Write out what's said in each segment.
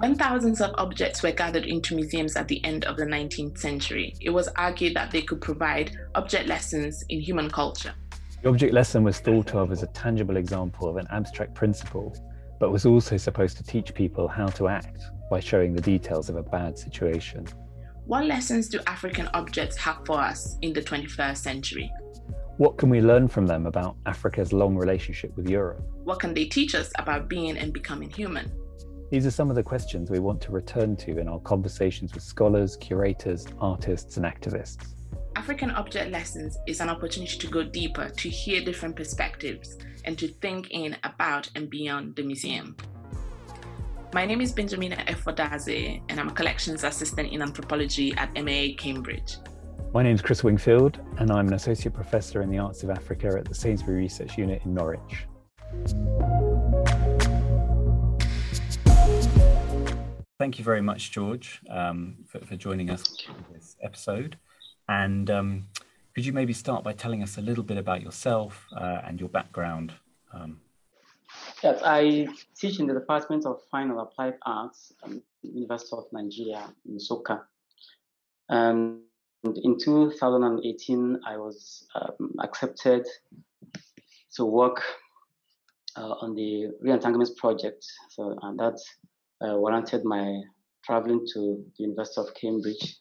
When thousands of objects were gathered into museums at the end of the 19th century, it was argued that they could provide object lessons in human culture. The object lesson was thought of as a tangible example of an abstract principle, but was also supposed to teach people how to act by showing the details of a bad situation. What lessons do African objects have for us in the 21st century? What can we learn from them about Africa's long relationship with Europe? What can they teach us about being and becoming human? These are some of the questions we want to return to in our conversations with scholars, curators, artists, and activists. African Object Lessons is an opportunity to go deeper, to hear different perspectives, and to think in, about, and beyond the museum. My name is Benjamina Efua Dadzie, and I'm a collections assistant in anthropology at MAA Cambridge. My name is Chris Wingfield, and I'm an associate professor in the arts of Africa at the Sainsbury Research Unit in Norwich. Thank you very much, George, um, for, for, joining us for this episode. And um, could you maybe start by telling us a little bit about yourself uh, and your background? Um, yes, I teach in the Department of Fine and Applied Arts the University of Nigeria in Nsukka. And in 2018, I was um, accepted to work uh, on the re-entanglement project. So, and that's warranted my traveling to the University of Cambridge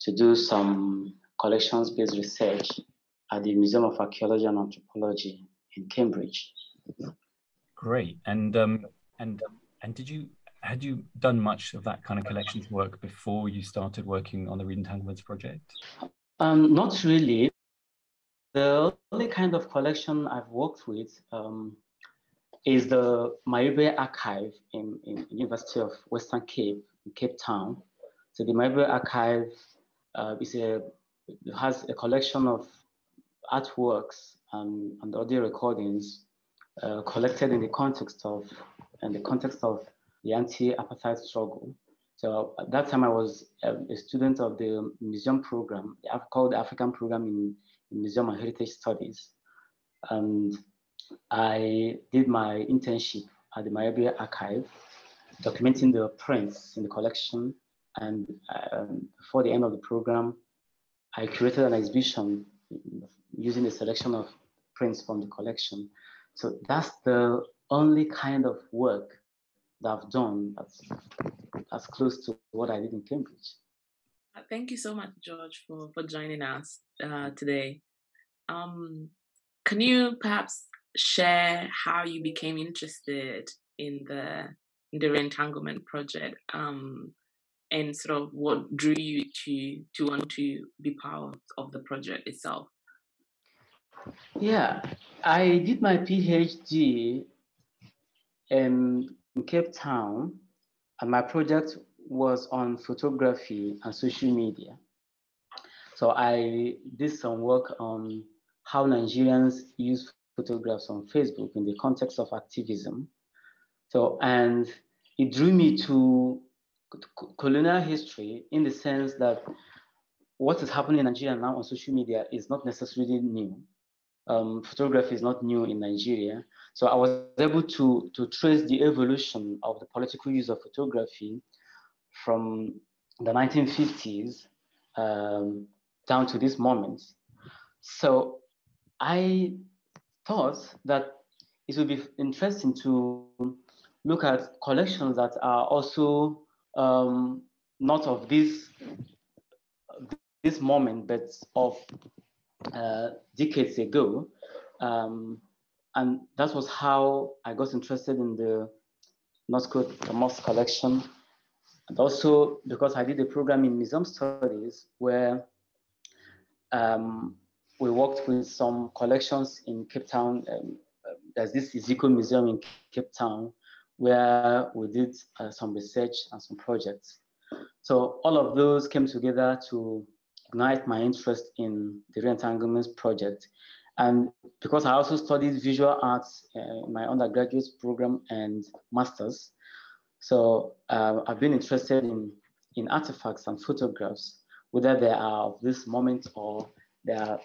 to do some collections based research at the Museum of Archaeology and Anthropology in Cambridge. Great. And um, and and did you had you done much of that kind of collections work before you started working on the Re-entanglements project? Um, not really. The only kind of collection I've worked with um, is the Mayibuye Archive in, in University of Western Cape, in Cape Town. So the Mayibuye Archive uh, is a, has a collection of artworks and, and audio recordings uh, collected in the context of in the context of the anti-apartheid struggle. So at that time, I was a, a student of the museum program, called the African Program in, in Museum and Heritage Studies. And I did my internship at the Mayibuye Archive, documenting the prints in the collection. And um, before the end of the program, I created an exhibition using a selection of prints from the collection. So that's the only kind of work that I've done that's, that's close to what I did in Cambridge. Thank you so much, George, for, for joining us uh, today. Um, can you perhaps share how you became interested in the in the re-entanglement project um, and sort of what drew you to to want to be part of the project itself? Yeah i did my phd in cape town and my project was on photography and social media. So i did some work on how nigerians use photographs on Facebook in the context of activism. So, and it drew me to colonial history in the sense that what is happening in Nigeria now on social media is not necessarily new. Um, photography is not new in Nigeria. So I was able to, to trace the evolution of the political use of photography from the 1950s um, down to this moment. So I thought that it would be interesting to look at collections that are also um, not of this this moment, but of uh, decades ago. Um, and that was how I got interested in the Northcote Thomas collection. And also because I did a program in museum studies where um, we worked with some collections in Cape Town. Um, there's this Iziko Museum in Cape Town where we did uh, some research and some projects. So all of those came together to ignite my interest in the re-entanglements project. And because I also studied visual arts uh, in my undergraduate program and master's, so uh, I've been interested in, in artifacts and photographs, whether they are of this moment or they are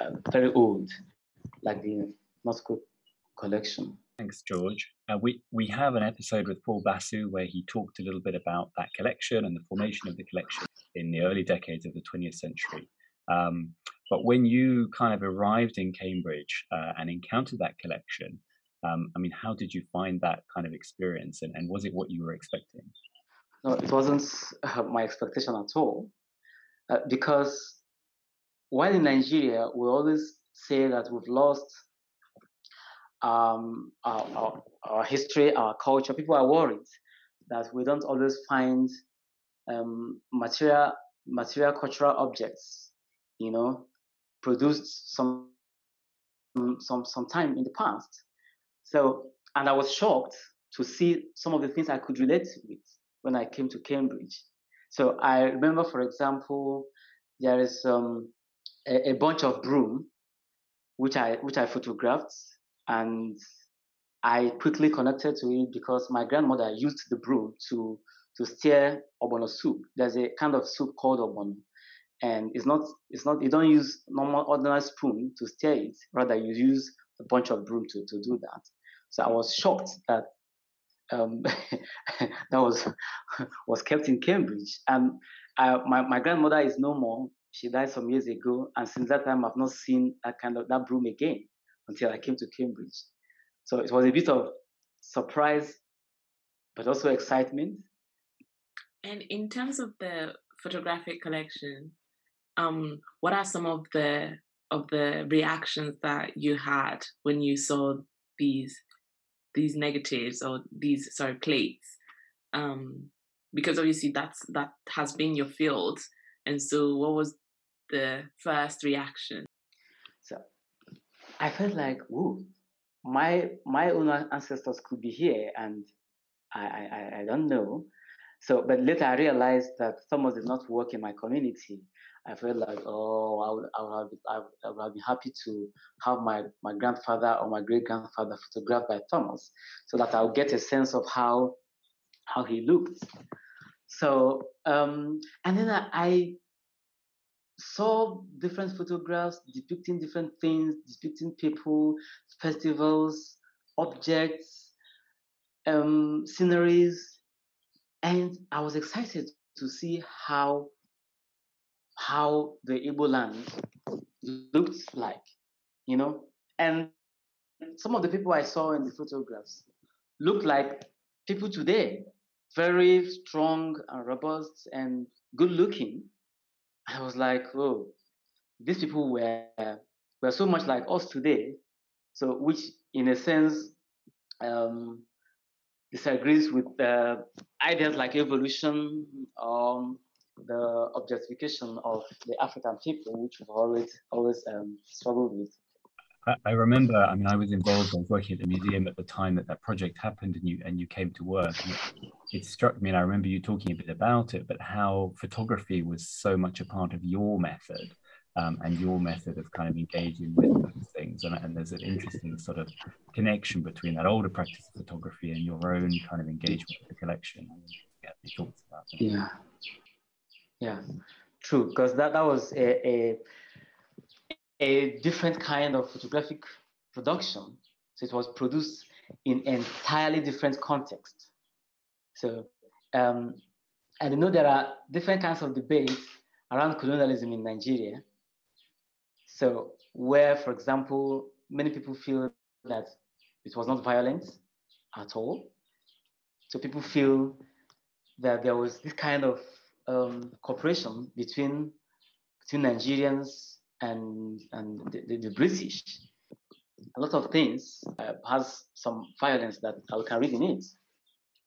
uh, very old, like the Moscow collection. Thanks, George. Uh, we, we have an episode with Paul Basu where he talked a little bit about that collection and the formation of the collection in the early decades of the 20th century. Um, but when you kind of arrived in Cambridge uh, and encountered that collection, um, I mean, how did you find that kind of experience and, and was it what you were expecting? No, it wasn't uh, my expectation at all. Uh, because while in Nigeria, we always say that we've lost um, our, our, our, history, our culture. People are worried that we don't always find um, material, material cultural objects, you know, produced some, some, some time in the past. So, and I was shocked to see some of the things I could relate with when I came to Cambridge. So I remember, for example, there is um, a, a bunch of broom which I which I photographed, and I quickly connected to it because my grandmother used the broom to to stir ogbono soup. There's a kind of soup called ogbono, and it's not it's not you don't use normal ordinary spoon to stir it. Rather, you use a bunch of broom to to do that. So I was shocked that um, that was was kept in Cambridge. And I, my my grandmother is no more. She died some years ago, and since that time, I've not seen that kind of that broom again until I came to Cambridge. So it was a bit of surprise, but also excitement. And in terms of the photographic collection, um, what are some of the of the reactions that you had when you saw these these negatives or these sorry plates um because obviously that's that has been your field and so what was the first reaction? So i felt like ooh my my own ancestors could be here and i i i don't know. So but later i realized that thomas did not work in my community. I felt like, oh, I would, I would, have, I would have been happy to have my, my grandfather or my great grandfather photographed by Thomas, so that I'll get a sense of how how he looked. So, um, and then I, I saw different photographs depicting different things, depicting people, festivals, objects, um, sceneries, and I was excited to see how how the Igbo land looked like, you know. And some of the people I saw in the photographs looked like people today, very strong and robust and good looking. I was like, oh, these people were were so much like us today. So, which in a sense um, disagrees with uh, ideas like evolution, um, the objectification of the African people, which we've always always um, struggled with. I, remember. I mean, I was involved. I was working at the museum at the time that that project happened, and you and you came to work. It, it, struck me, and I remember you talking a bit about it, but how photography was so much a part of your method. Um, and your method of kind of engaging with those things. And, and, there's an interesting sort of connection between that older practice of photography and your own kind of engagement with the collection. Yeah, about that. Yeah. Yeah, true. Because that, that was a, a, a different kind of photographic production. So it was produced in entirely different context. So, um, and you know there are different kinds of debates around colonialism in Nigeria. So, where, for example, many people feel that it was not violent at all. So people feel that there was this kind of um, cooperation between between Nigerians and and the, the, British. A lot of things uh, has some violence that read in it.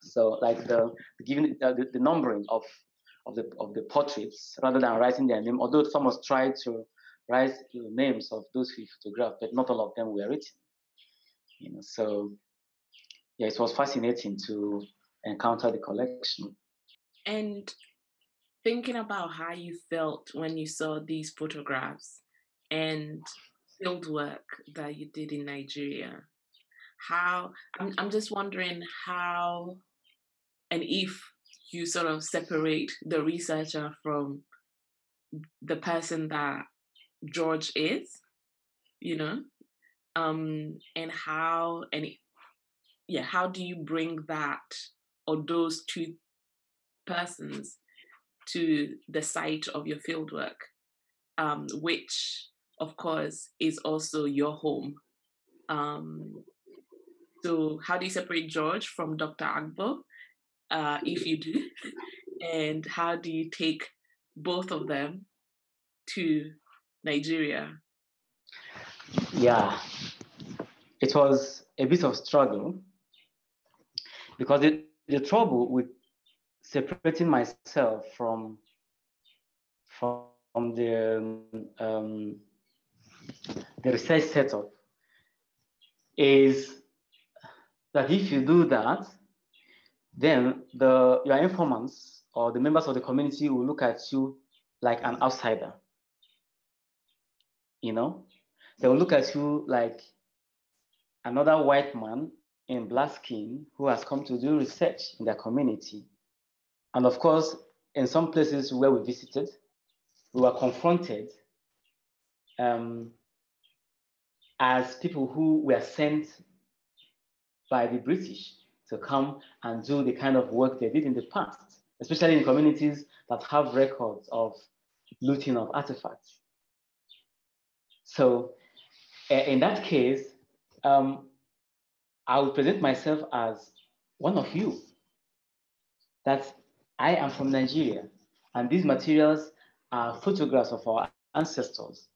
So, like the, the giving uh, the, the, numbering of of the of the portraits rather than writing their name. Although Thomas tried to write the names of those he photographed, but not all of them were written. You know, so yeah, it was fascinating to encounter the collection. And thinking about how you felt when you saw these photographs and field work that you did in Nigeria, how I'm, I'm just wondering how and if you sort of separate the researcher from the person that George is, you know, um, and how and yeah, how do you bring that or those two persons to the site of your fieldwork, um, which of course is also your home. Um, so, how do you separate George from Dr. Agbo, uh, if you do? And how do you take both of them to Nigeria? Yeah, it was a bit of struggle because it, the trouble with separating myself from from the um, the research setup is that if you do that, then the your informants or the members of the community will look at you like an outsider. You know, they will look at you like another white man in black skin who has come to do research in their community. And of course, in some places where we visited, we were confronted um, as people who were sent by the British to come and do the kind of work they did in the past, especially in communities that have records of looting of artifacts. So in that case, um, I would present myself as one of you. That I am from Nigeria, and these materials are photographs of our ancestors.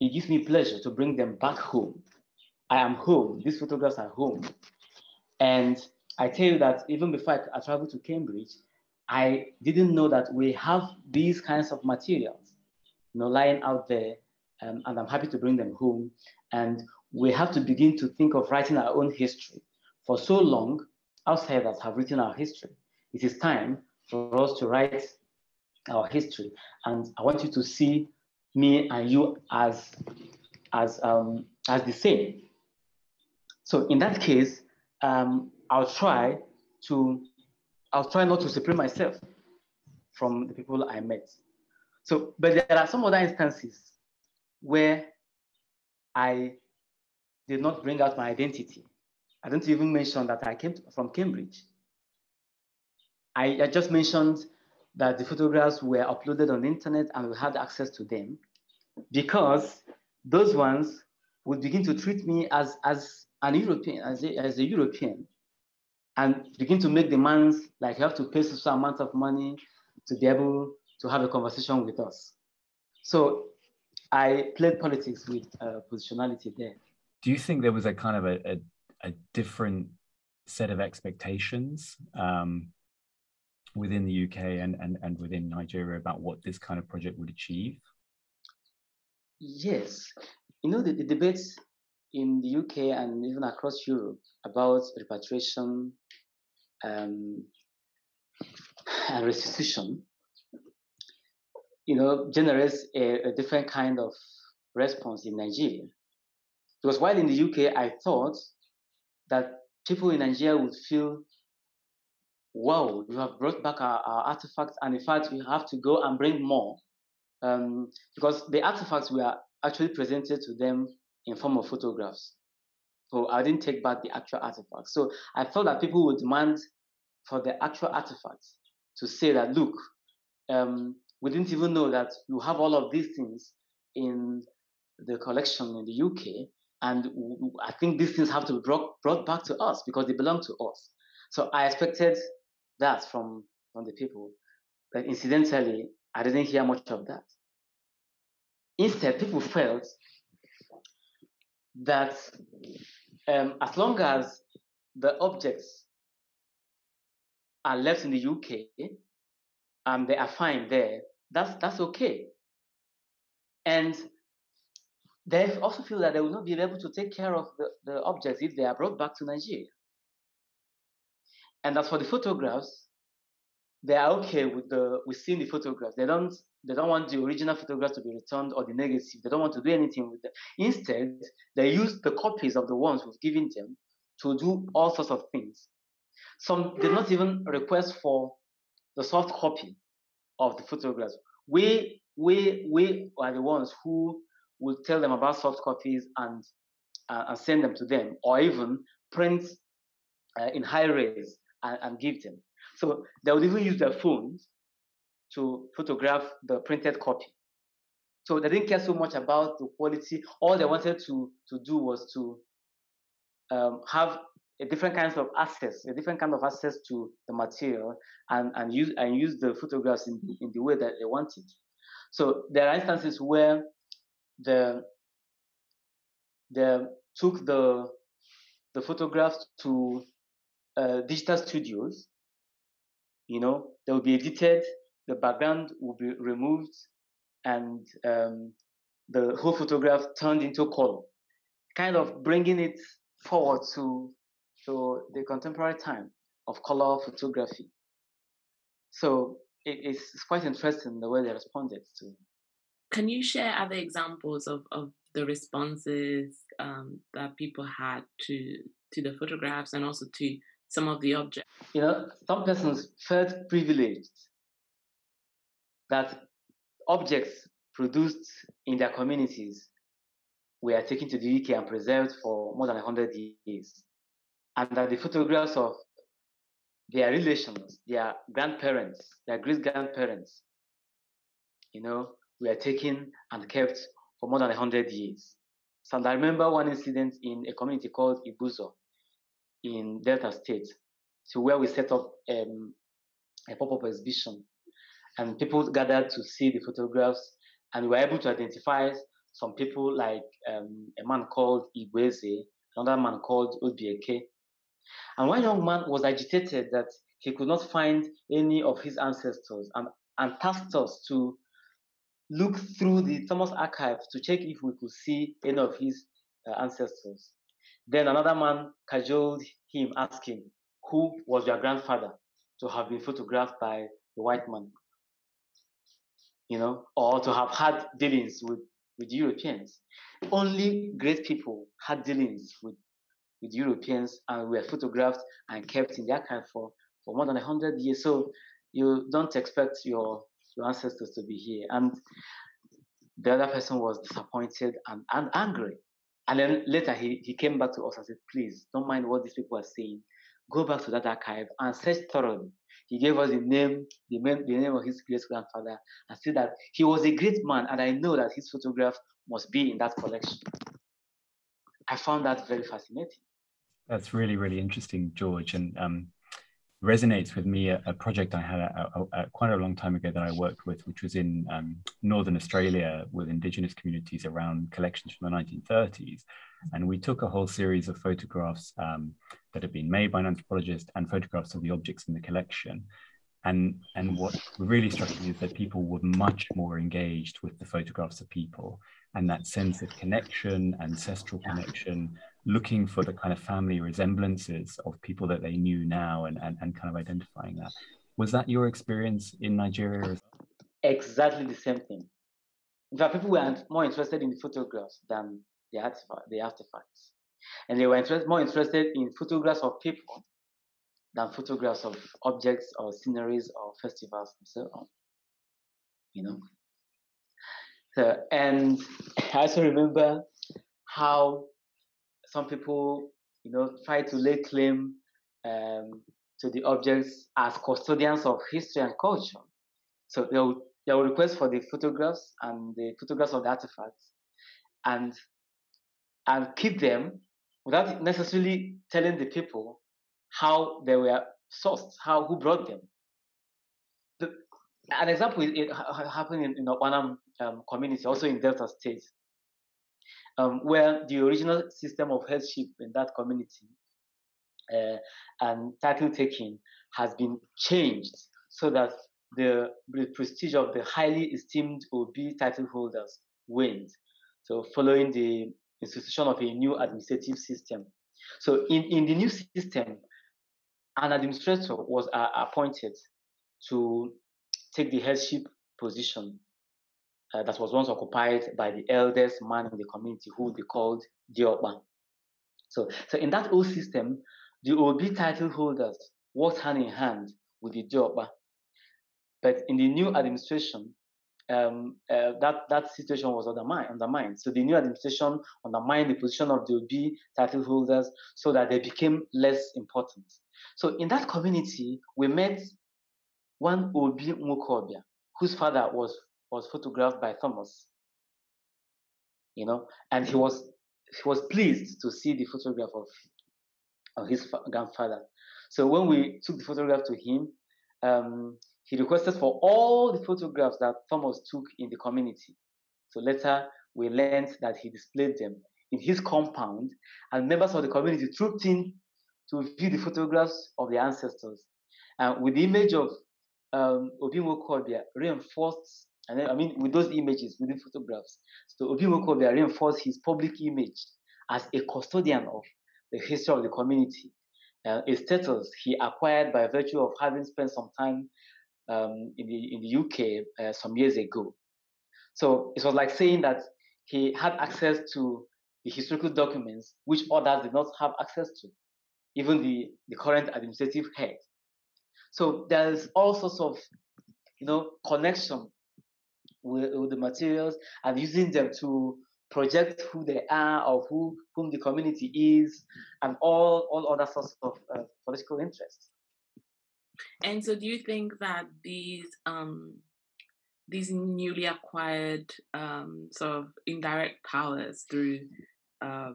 It gives me pleasure to bring them back home. I am home. These photographs are home. And I tell you that even before I, I traveled to Cambridge, I didn't know that we have these kinds of materials, you know, lying out there, um, and I'm happy to bring them home. And we have to begin to think of writing our own history. For so long, outsiders have written our history. It is time for us to write our history. And I want you to see me and you as, as, um, as the same. So in that case, um, I'll try to, I'll try not to separate myself from the people I met. So, but there are some other instances where I did not bring out my identity. I didn't even mention that I came from Cambridge. I, I just mentioned that the photographs were uploaded on the internet and we had access to them because those ones would begin to treat me as, as an European, as a, as a European, and begin to make demands like you have to pay some amount of money to be able to have a conversation with us. So I played politics with uh, positionality there. Do you think there was a kind of a, a, a different set of expectations um, within the UK and, and, and within Nigeria about what this kind of project would achieve? Yes. You know, the, the debates in the UK and even across Europe about repatriation um, and restitution, you know, generates a, a different kind of response in Nigeria. Because while in the UK, I thought that people in Nigeria would feel wow, you have brought back our, our artifacts, and in fact, we have to go and bring more um, because the artifacts were actually presented to them in form of photographs. So I didn't take back the actual artifacts. So I thought that people would demand for the actual artifacts to say that, look, um, we didn't even know that you have all of these things in the collection in the UK, and I think these things have to be brought, brought back to us because they belong to us. So I expected that from, from the people. But incidentally, I didn't hear much of that. Instead, people felt that um, as long as the objects are left in the UK and they are fine there, that's that's okay. And they also feel that they will not be able to take care of the, the objects if they are brought back to Nigeria. And as for the photographs, they are okay with the with seeing the photographs. They don't they don't want the original photographs to be returned or the negative. They don't want to do anything with them. Instead, they use the copies of the ones we've given them to do all sorts of things. Some did not even request for the soft copy of the photographs. We we we are the ones who will tell them about soft copies and uh, and send them to them, or even print uh, in high res and, and, give them. So they would even use their phones to photograph the printed copy. So they didn't care so much about the quality. All they wanted to, to do was to um, have a different kinds of access, a different kind of access to the material, and, and use and use the photographs in, in the way that they wanted. So there are instances where the they took the the photographs to uh, digital studios. You know, they will be edited, the background will be removed, and um, the whole photograph turned into color, kind of bringing it forward to to the contemporary time of color photography. So it, it's quite interesting the way they responded to. Can you share other examples of, of the responses um, that people had to to the photographs and also to some of the objects? You know, some persons felt privileged that objects produced in their communities were taken to the UK and preserved for more than 100 years. And that the photographs of their relations, their grandparents, their great grandparents, you know, were taken and kept for more than 100 years. So I remember one incident in a community called Ibuzo in Delta State, so where we set up um, a pop-up exhibition, and people gathered to see the photographs, and we were able to identify some people like um, a man called Igweze, another man called Obieke. And one young man was agitated that he could not find any of his ancestors and, and tasked us to look through the Thomas archives to check if we could see any of his uh, ancestors. Then another man cajoled him, asking, Who was your grandfather to have been photographed by the white man? You know, or to have had dealings with, with Europeans. Only great people had dealings with, with Europeans and were photographed and kept in their archive for, for more than 100 years. So you don't expect your your ancestors to be here. And the other person was disappointed and, and angry. And then later he, he came back to us and said, please don't mind what these people are saying. Go back to that archive and search thoroughly. He gave us the name, the, name, the name of his great grandfather, and said that he was a great man, and I know that his photograph must be in that collection. I found that very fascinating. That's really, really interesting, George. And um, resonates with me a, a project I had a, a, quite a long time ago that I worked with, which was in um, Northern Australia with Indigenous communities around collections from the 1930s. And we took a whole series of photographs um, that had been made by an anthropologist and photographs of the objects in the collection. And, and what really struck me is that people were much more engaged with the photographs of people and that sense of connection, ancestral connection, looking for the kind of family resemblances of people that they knew now and, and, and kind of identifying that. Was that your experience in Nigeria? Exactly the same thing. In fact, people were more interested in the photographs than the, artifact, the artifacts. And they were more interested in photographs of people than photographs of objects or sceneries or festivals and so on. You know? So, and I also remember how some people, you know, try to lay claim um, to the objects as custodians of history and culture. So they will, they will request for the photographs and the photographs of the artifacts and and keep them without necessarily telling the people how they were sourced, how who brought them. The, an example it, happened in, in the Okpanam um, community, also in Delta State um, where the original system of headship in that community uh, and title taking has been changed so that the, the prestige of the highly esteemed Obi title holders waned. So following the institution of a new administrative system. So in, in the new system, an administrator was uh, appointed to take the headship position uh, that was once occupied by the eldest man in the community who they called Diokpa. So, so in that old system, the Obi title holders worked hand in hand with the Diokpa. But in the new administration, um, uh, that that situation was undermined, undermined. So the new administration undermined the position of the Obi title holders so that they became less important. So in that community, we met one Obi Mukobia, whose father was was photographed by Thomas. You know, and he was he was pleased to see the photograph of, of his grandfather. So when we took the photograph to him, um, he requested for all the photographs that Thomas took in the community. So later we learned that he displayed them in his compound, and members of the community trooped in to view the photographs of the ancestors. And with the image of um, Obimo Kobia reinforced, and then, I mean, with those images, with the photographs, so Obimo Kobia reinforced his public image as a custodian of the history of the community, uh, a status he acquired by virtue of having spent some time um, in the in the UK uh, some years ago. So it was like saying that he had access to the historical documents which others did not have access to, even the, the current administrative head. So there's all sorts of you know connection with, with the materials and using them to project who they are or who whom the community is and all all other sorts of uh, political interests and so do you think that these um these newly acquired um sort of indirect powers through uh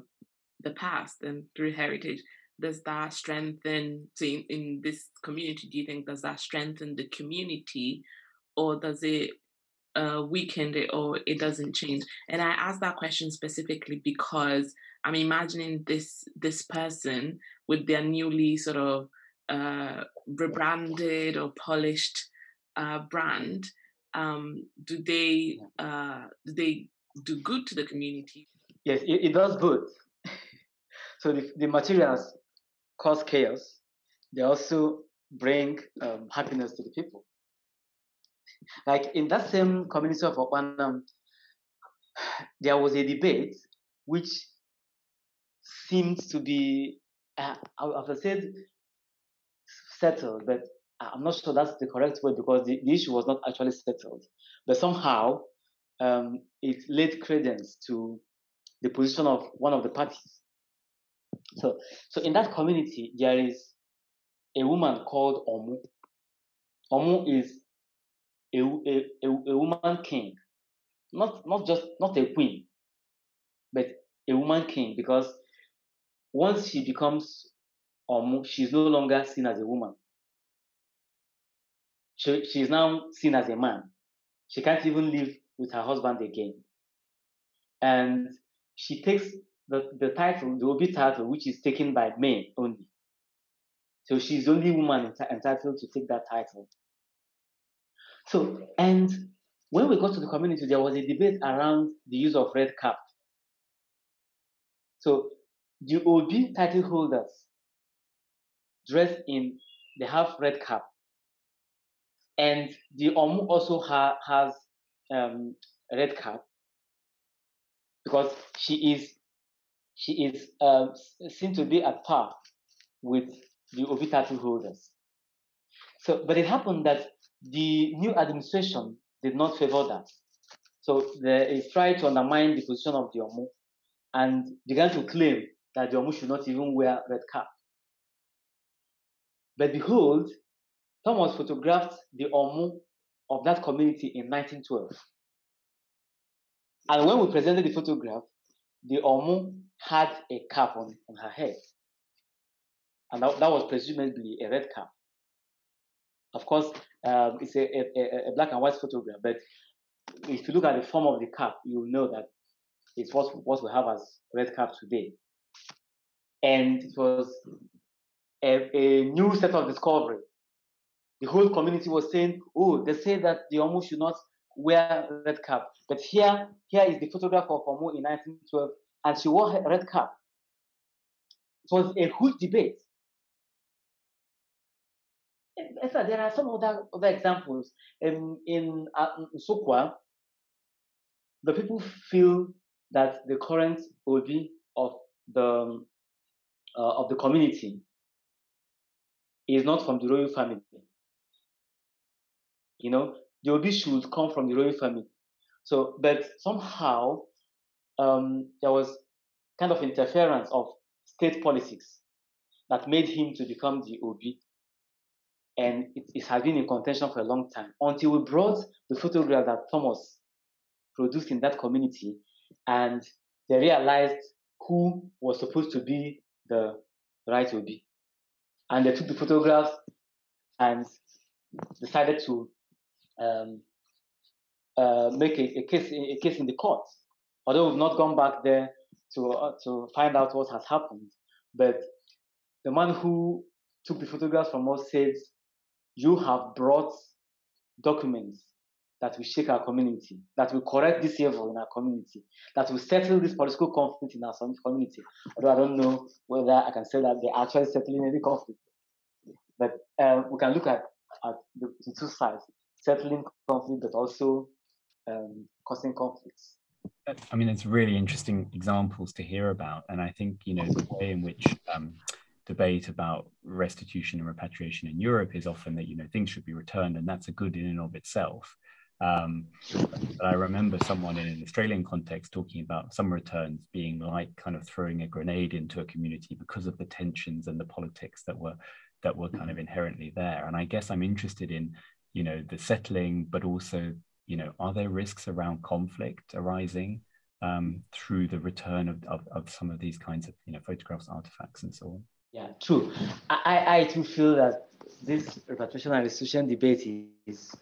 the past and through heritage does that strengthen so in, in this community do you think does that strengthen the community or does it uh, weakened it or it doesn't change? And I ask that question specifically because I'm imagining this this person with their newly sort of uh, rebranded or polished uh, brand. Um, do they uh, do they do good to the community? Yes, it, it does good. so the, the materials cause chaos. They also bring um, happiness to the people. Like in that same community of Okpanam, there was a debate which seemed to be, uh, I said, settled, but I'm not sure that's the correct word because the, the issue was not actually settled. But somehow um, it laid credence to the position of one of the parties. So, so in that community, there is a woman called Omu. Omu is a, a, a, woman king, not not just not a queen, but a woman king because once she becomes um, she's no longer seen as a woman. She, she is now seen as a man. She can't even live with her husband again. And she takes the, the title, the Obi title, which is taken by men only. So she's the only woman entitled to take that title. So, and when we got to the community, there was a debate around the use of red cap. So, the Obi title holders dressed in, they have red cap. And the OMU also ha, has um, red cap because she is she is uh, seen to be at par with the Obi title holders. So, but it happened that the new administration did not favor that. So they tried to undermine the position of the Omu and began to claim that the Omu should not even wear red cap. But behold, Thomas photographed the Omu of that community in 1912. And when we presented the photograph, the Omu had a cap on, on her head. And that, that was presumably a red cap. Of course, um, it's a, a, a, black and white photograph, but if you look at the form of the cap, you'll know that it's what, what we have as red cap today. And it was a, a new set of discovery. The whole community was saying, oh, they say that the Omu should not wear red cap. But here, here is the photograph of Omu in 1912, and she wore red cap. It was a huge debate. Esther, there are some other, other examples. In, uh, Sokwa, the people feel that the current Obi of the um, uh, of the community is not from the royal family. You know, the Obi should come from the royal family. So, but somehow um, there was kind of interference of state politics that made him to become the Obi. And it, it has been in contention for a long time until we brought the photograph that Thomas produced in that community and they realized who was supposed to be the right Obi. And they took the photographs and decided to um, uh, make a, a, case a case in the court. Although we've not gone back there to uh, to find out what has happened, but the man who took the photographs from us said, "You have brought documents that will shake our community, that will correct this evil in our community, that will settle this political conflict in our community." Although I don't know whether I can say that they're actually settling any conflict, but uh, we can look at at the, the two sides settling conflict, but also um, causing conflicts. I mean, it's really interesting examples to hear about, and I think you know the way in which um, debate about restitution and repatriation in Europe is often that you know things should be returned, and that's a good in and of itself. Um, but I remember someone in an Australian context talking about some returns being like kind of throwing a grenade into a community because of the tensions and the politics that were that were kind of inherently there. And I guess I'm interested in you know the settling but also you know are there risks around conflict arising um, through the return of, of, of, some of these kinds of you know photographs artifacts and so on yeah true. I i too feel that this repatriation and restitution debate is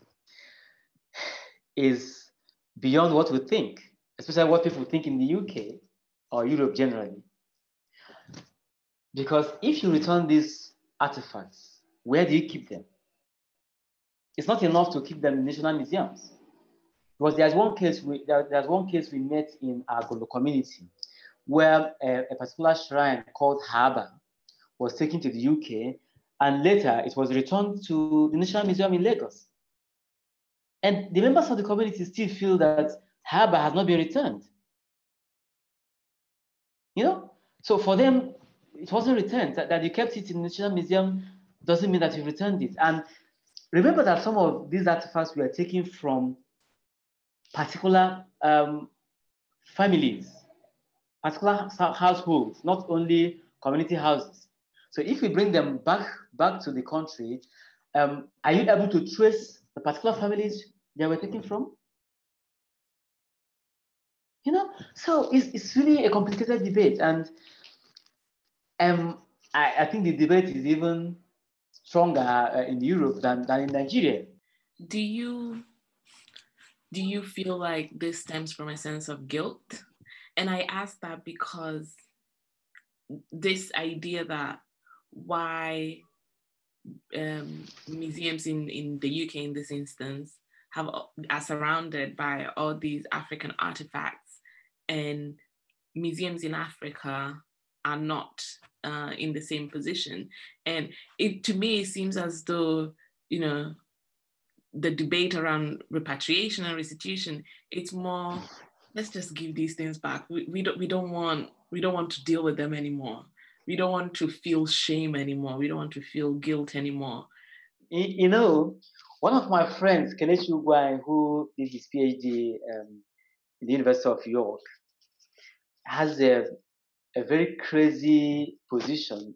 is beyond what we think especially what people think in the uk or europe generally. Because if you return these artifacts where do you keep them? It's not enough to keep them in national museums. Because there's one case we there, there's one case we met in our community where a, a particular shrine called Haba was taken to the UK and later it was returned to the National Museum in Lagos. And the members of the community still feel that Haba has not been returned. You know? So for them, it wasn't returned. That, that you kept it in the National Museum doesn't mean that you returned it. And Remember that some of these artifacts were taken from particular um, families, particular households, not only community houses. So if we bring them back, back to the country, um, are you able to trace the particular families they were taken from? You know, so it's, it's really a complicated debate. And um, I, I think the debate is even stronger uh, in Europe than, than in Nigeria. Do you do you feel like this stems from a sense of guilt? And I ask that because this idea that why um, museums in, in the UK, in this instance, have are surrounded by all these African artifacts, and museums in Africa are not uh, in the same position. And it to me it seems as though you know the debate around repatriation and restitution it's more let's just give these things back. We, we don't we don't want we don't want to deal with them anymore. We don't want to feel shame anymore. We don't want to feel guilt anymore. You know, one of my friends, Kelechi Ugwai, who did his PhD um, in the University of York, has a a very crazy position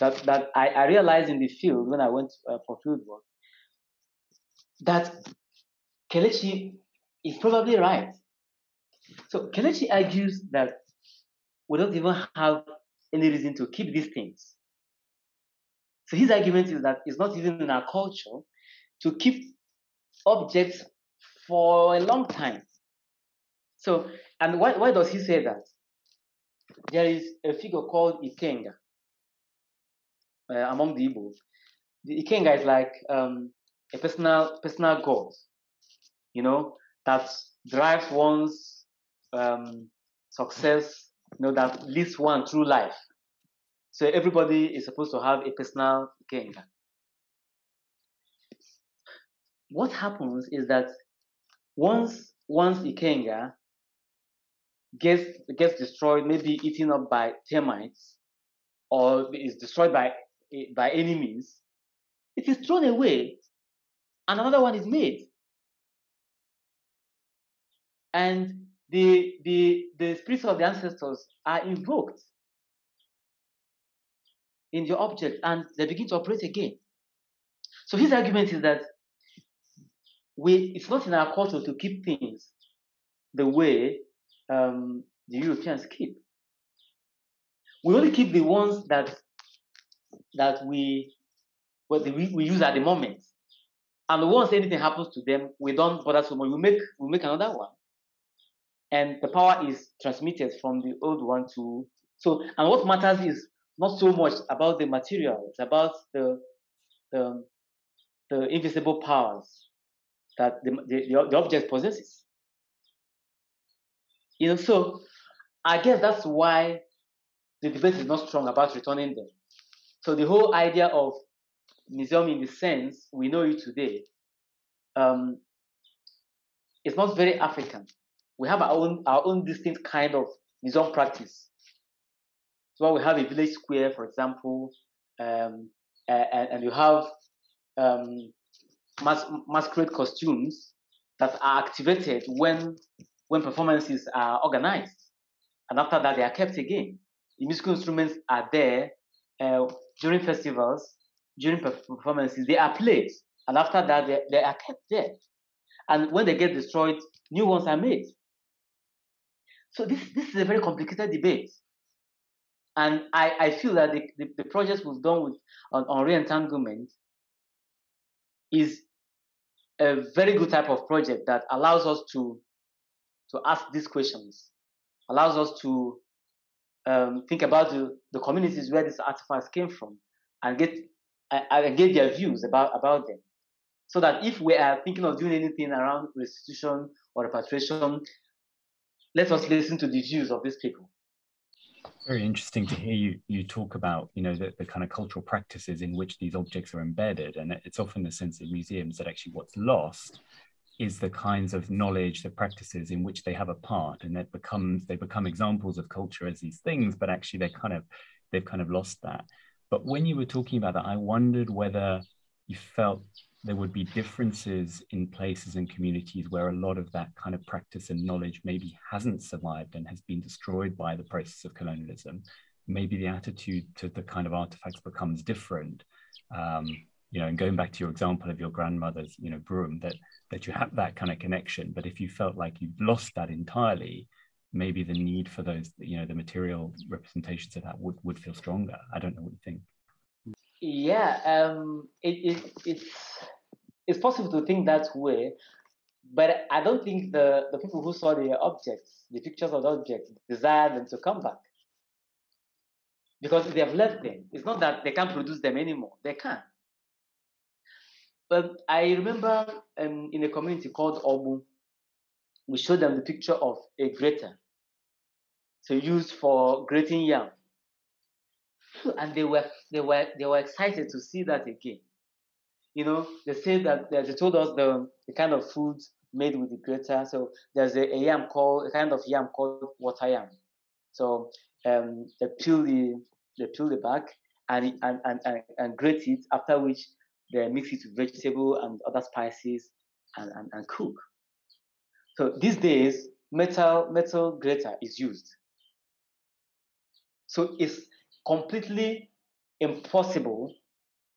that, that I, I realized in the field when I went uh, for field work that Kelechi is probably right. So Kelechi argues that we don't even have any reason to keep these things. So his argument is that it's not even in our culture to keep objects for a long time. So, and why, why does he say that? there is a figure called Ikenga uh, among the Igbos. The Ikenga is like um, a personal personal god, you know, that drives one's um, success, you know, that leads one through life. So everybody is supposed to have a personal Ikenga. What happens is that once once Ikenga gets gets destroyed, maybe eaten up by termites, or is destroyed by eh, by enemies, it is thrown away, and another one is made. and the the the spirits of the ancestors are invoked in the object and they begin to operate again. So his argument is that we it's not in our culture to keep things the way um, the Europeans keep. We only keep the ones that that we what we, we use at the moment. And once anything happens to them, we don't bother so much. We make we make another one. And the power is transmitted from the old one to so and what matters is not so much about the material, it's about the the, the invisible powers that the, the, the object possesses. You know, so I guess that's why the debate is not strong about returning them. So the whole idea of museum in the sense we know it today um, is not very African. We have our own our own distinct kind of museum practice. So we have a village square, for example, um, and, and, you have um, mas- masquerade costumes that are activated when when performances are organized, and after that they are kept again. The musical instruments are there uh, during festivals, during performances. They are played, and after that they, they are kept there. And when they get destroyed, new ones are made. So this this is a very complicated debate. And I, I feel that the, the, the project we've done with on, on re-entanglement is a very good type of project that allows us to to ask these questions, allows us to um, think about the, the communities where these artifacts came from and get and get their views about, about them. So that if we are thinking of doing anything around restitution or repatriation, let us listen to the views of these people. Very interesting to hear you you talk about you know the, the kind of cultural practices in which these objects are embedded, and it's often the sense in museums that actually what's lost is the kinds of knowledge, the practices in which they have a part, and that becomes they become examples of culture as these things, but actually they kind of they've kind of lost that. But when you were talking about that, I wondered whether you felt there would be differences in places and communities where a lot of that kind of practice and knowledge maybe hasn't survived and has been destroyed by the process of colonialism. Maybe the attitude to the kind of artifacts becomes different. Um, you know, and going back to your example of your grandmother's, you know, broom, that that you have that kind of connection. But if you felt like you've lost that entirely, maybe the need for those, you know, the material representations of that would, would feel stronger. I don't know what you think. Yeah, um, it, it, it's it's possible to think that way, but I don't think the, the people who saw the objects, the pictures of the objects, desire them to come back. Because they have left them. It's not that they can't produce them anymore. They can. But I remember um, in a community called Obu, we showed them the picture of a grater. So used for grating yam. And they were they were they were excited to see that again you know, they say that they told us the, the kind of food made with the grater. So there's a, a, yam called a kind of yam called water yam. So um, they peel the they peel the back and, and, and, and, and grate it. After which they mix it with vegetable and other spices and, and, and cook. So these days, metal metal grater is used. So it's completely impossible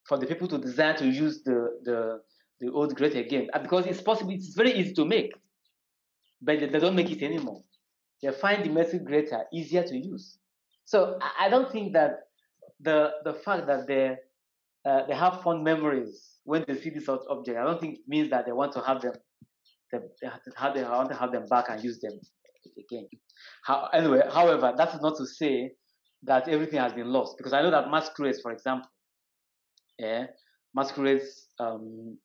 for the people to desire to use the the, the old grate again uh, because it's possible it's very easy to make but they don't make it anymore. They find the metal grater easier to use. So i don't think that the the fact that they uh, they have fond memories when they see this sort of object i don't think it means that they want to have them they, have they want to have them back and use them again. How, anyway however that's not to say that everything has been lost because i know that mass masquerades for example yeah, masquerades um,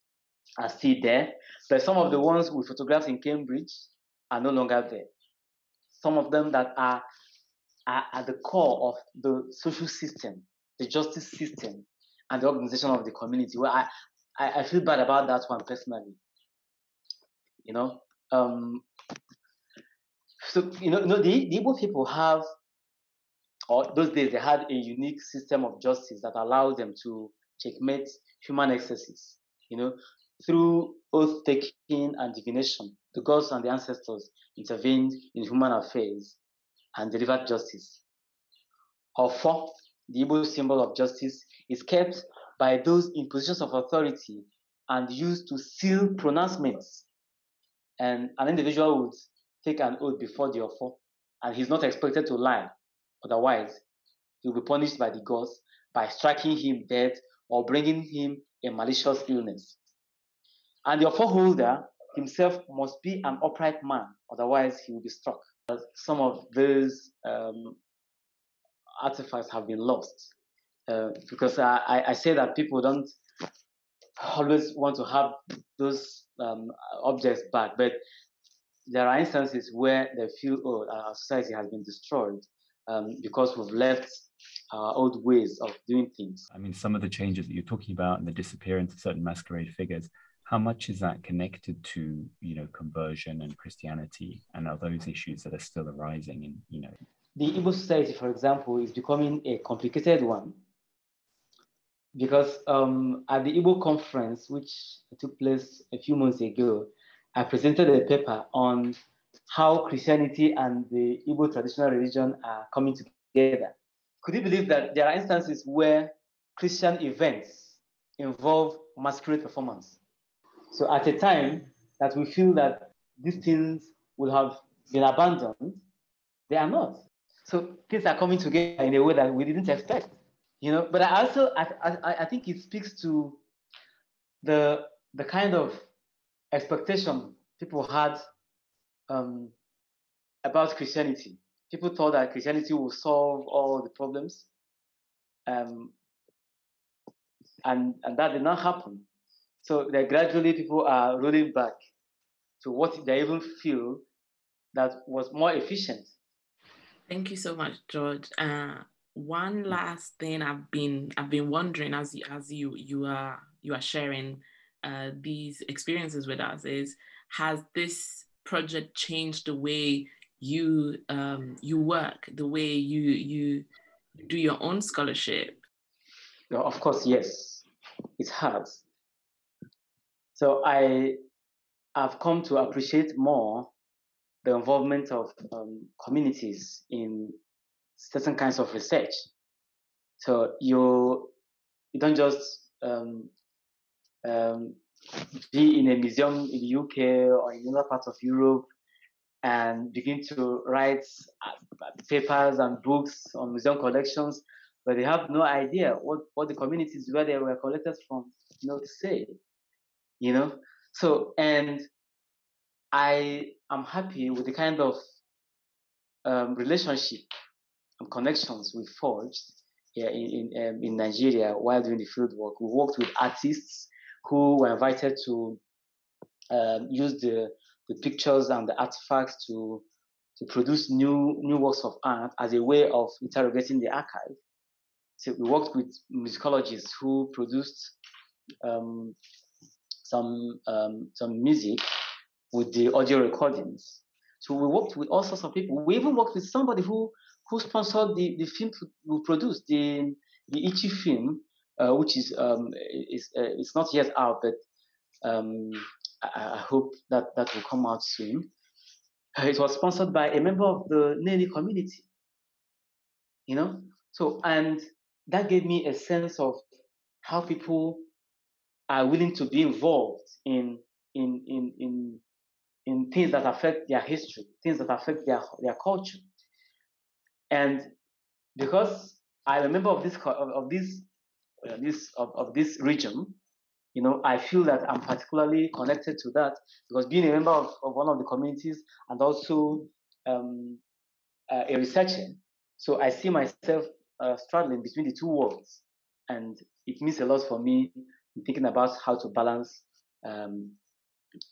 are still there, but some of the ones we photographed in Cambridge are no longer there. Some of them that are, are at the core of the social system, the justice system, and the organization of the community. Well, I, I, I feel bad about that one personally. You know, um, so you know, you know the, the Igbo people have, or those days they had a unique system of justice that allowed them to checkmate human excesses, you know, through oath taking and divination. the gods and the ancestors intervened in human affairs and delivered justice. Or Ofo, the Igbo symbol of justice, is kept by those in positions of authority and used to seal pronouncements. And an individual would take an oath before the Ofo, and he's not expected to lie. Otherwise, he will be punished by the gods by striking him dead or bringing him a malicious illness. And the Ofo holder himself must be an upright man, otherwise he will be struck. Some of those um, artifacts have been lost uh, because I, I say that people don't always want to have those um, objects back, but there are instances where they feel, oh, our society has been destroyed um, because we've left our old ways of doing things. I mean, some of the changes that you're talking about and the disappearance of certain masquerade figures, how much is that connected to, you know, conversion and Christianity and are those issues that are still arising in, you know? The Igbo society, for example, is becoming a complicated one because um, at the Igbo conference, which took place a few months ago, I presented a paper on how Christianity and the Igbo traditional religion are coming together. Could you believe that there are instances where Christian events involve masquerade performance? So at a time that we feel that these things will have been abandoned, they are not. So things are coming together in a way that we didn't expect. You know, but I also I, I, I think it speaks to the the kind of expectation people had um, about Christianity. People thought that Christianity will solve all the problems, um, and and that did not happen. So that gradually people are rolling back to what they even feel that was more efficient. Thank you so much, George. Uh, one last thing I've been I've been wondering as you, as you you are you are sharing uh, these experiences with us is has this project changed the way you um, you work, the way you you do your own scholarship? of course, yes, it has. So I have come to appreciate more the involvement of um, communities in certain kinds of research. So you you don't just um, um, be in a museum in the UK or in other parts of Europe and begin to write uh, papers and books on museum collections, but they have no idea what, what the communities where they were collected from, you know, say, you know. So, and I am happy with the kind of um, relationship and connections we forged here in in, um, in Nigeria while doing the field work. We worked with artists who were invited to um, use the, the pictures and the artifacts to to produce new new works of art as a way of interrogating the archive. So we worked with musicologists who produced um, some um, some music with the audio recordings. So we worked with all sorts of people. We even worked with somebody who who sponsored the, the film we produced, the the Ichi film, uh, which is um, is uh, it's not yet out, but um, I, hope that that will come out soon. Uh, it was sponsored by a member of the Nene community. You know, so and that gave me a sense of how people are willing to be involved in in in in in things that affect their history, things that affect their their culture. And because I'm a member of this of, of this uh, this of, of this region, you know, I feel that I'm particularly connected to that because being a member of, of one of the communities and also um, uh, a researcher, so I see myself uh, straddling between the two worlds, and it means a lot for me in thinking about how to balance um,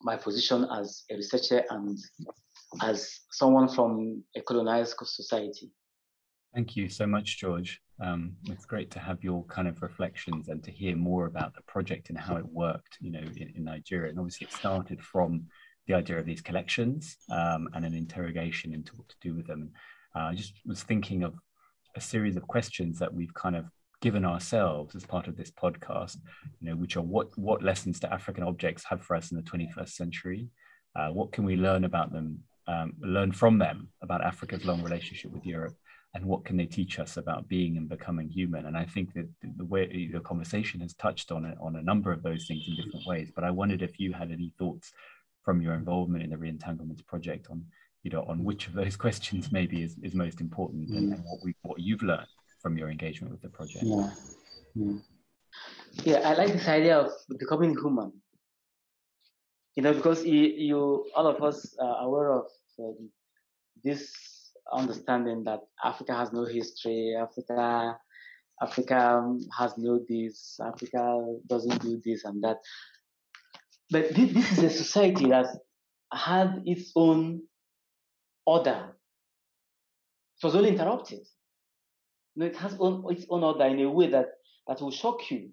my position as a researcher and as someone from a colonized society. Thank you so much, George. Um, it's great to have your kind of reflections and to hear more about the project and how it worked, you know, in, in Nigeria. And obviously, it started from the idea of these collections um, and an interrogation into what to do with them. Uh, I just was thinking of a series of questions that we've kind of given ourselves as part of this podcast, you know, which are what what lessons do African objects have for us in the 21st century? Uh, what can we learn about them, um, learn from them about Africa's long relationship with Europe? And what can they teach us about being and becoming human? And I think that the way the conversation has touched on it, on a number of those things in different ways. But I wondered if you had any thoughts from your involvement in the Reentanglements project on, you know, on which of those questions maybe is, is most important mm. and, and, what we what you've learned from your engagement with the project. Yeah. yeah. Yeah, I like this idea of becoming human. You know, because you, you all of us are aware of um, this understanding that Africa has no history, Africa, Africa has no this, Africa doesn't do this and that. But this, this is a society that had its own order. It was only interrupted. You know, it has own, its own order in a way that, that will shock you.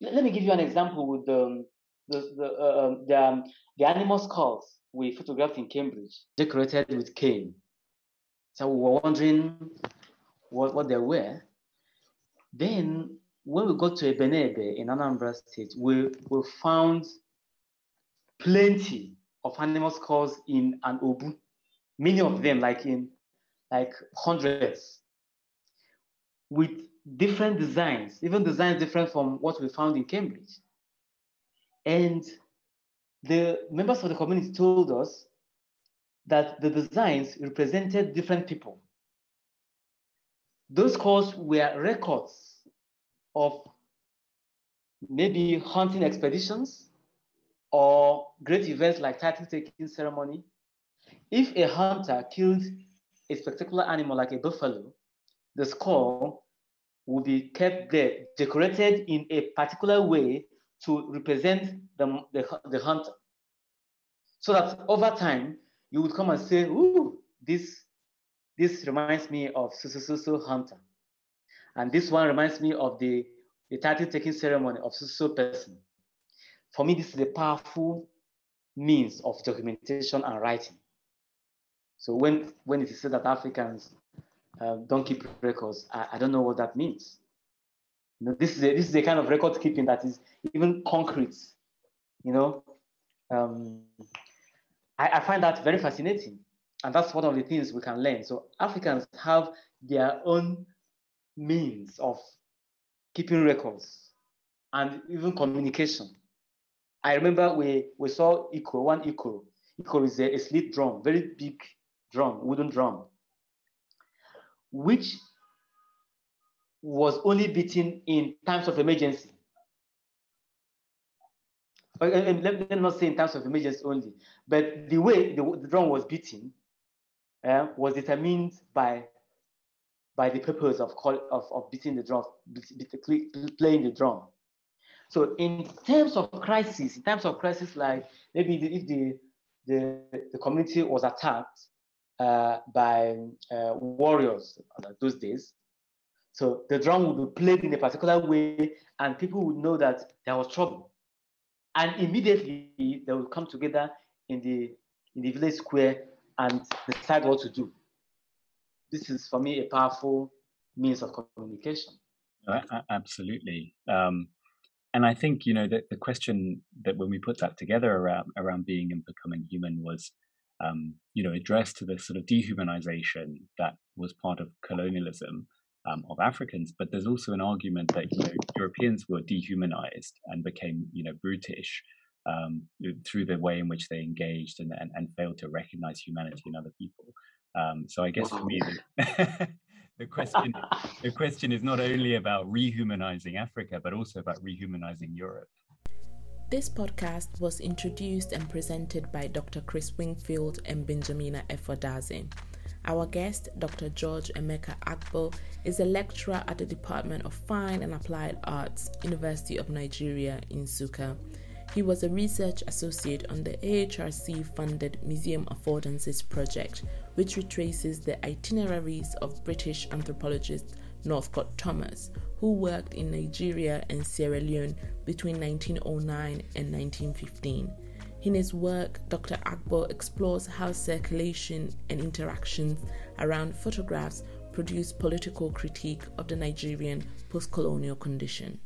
Let me give you an example with the the the, uh, um, the, um, the animal skulls we photographed in Cambridge, decorated with cane. So we were wondering what, what they were. Then when we got to Ebenebe in Anambra State, we, we found plenty of animal skulls in an obu, many of them like in like hundreds, with different designs, even designs different from what we found in Cambridge. And the members of the community told us that the designs represented different people. Those calls were records of maybe hunting expeditions or great events like title taking ceremony. If a hunter killed a spectacular animal like a buffalo, the skull will be kept there, decorated in a particular way to represent the, the, the hunter. So that over time, you would come and say, ooh, this, this reminds me of Susu hunter. And this one reminds me of the, the title taking ceremony of Susu person. For me, this is a powerful means of documentation and writing. So when, when it is said that Africans uh, don't keep records, I, I, don't know what that means. You know, this is a, this is a kind of record keeping that is even concrete. You know, um, I, I find that very fascinating, and that's one of the things we can learn. So Africans have their own means of keeping records and even communication. I remember we, we saw Ikoro, one Ikoro. Ikoro is a, a slit drum, very big drum, wooden drum which was only beaten in times of emergency. Let, me not say in terms of images only, but the way the, the drum was beaten uh, was determined by by the purpose of call, of, of beating the drum, playing the drum. So in terms of crisis, in terms of crisis, like maybe if the the, the community was attacked uh, by uh, warriors those days. So the drum would be played in a particular way, and people would know that there was trouble. And immediately they will come together in the in the village square and decide what to do. This is for me a powerful means of communication. Absolutely. Um, and I think you know that the question that when we put that together around around being and becoming human was um, you know, addressed to the sort of dehumanization that was part of colonialism um, of Africans. But there's also an argument that you know Europeans were dehumanized and became you know brutish um, through the way in which they engaged and, and, and failed to recognize humanity in other people. Um, so I guess for me, the, the question the question is not only about rehumanizing Africa, but also about rehumanizing Europe. This podcast was introduced and presented by Dr. Chris Wingfield and Benjamina Efua Dadzie. Our guest, Dr. George Emeka Agbo, is a lecturer at the Department of Fine and Applied Arts, University of Nigeria, in Nsukka. He was a research associate on the AHRC funded Museum Affordances project, which retraces the itineraries of British anthropologist Northcote Thomas, who worked in Nigeria and Sierra Leone between 1909 and 1915. In his work, Dr. Agbo explores how circulation and interactions around photographs produce political critique of the Nigerian post colonial condition.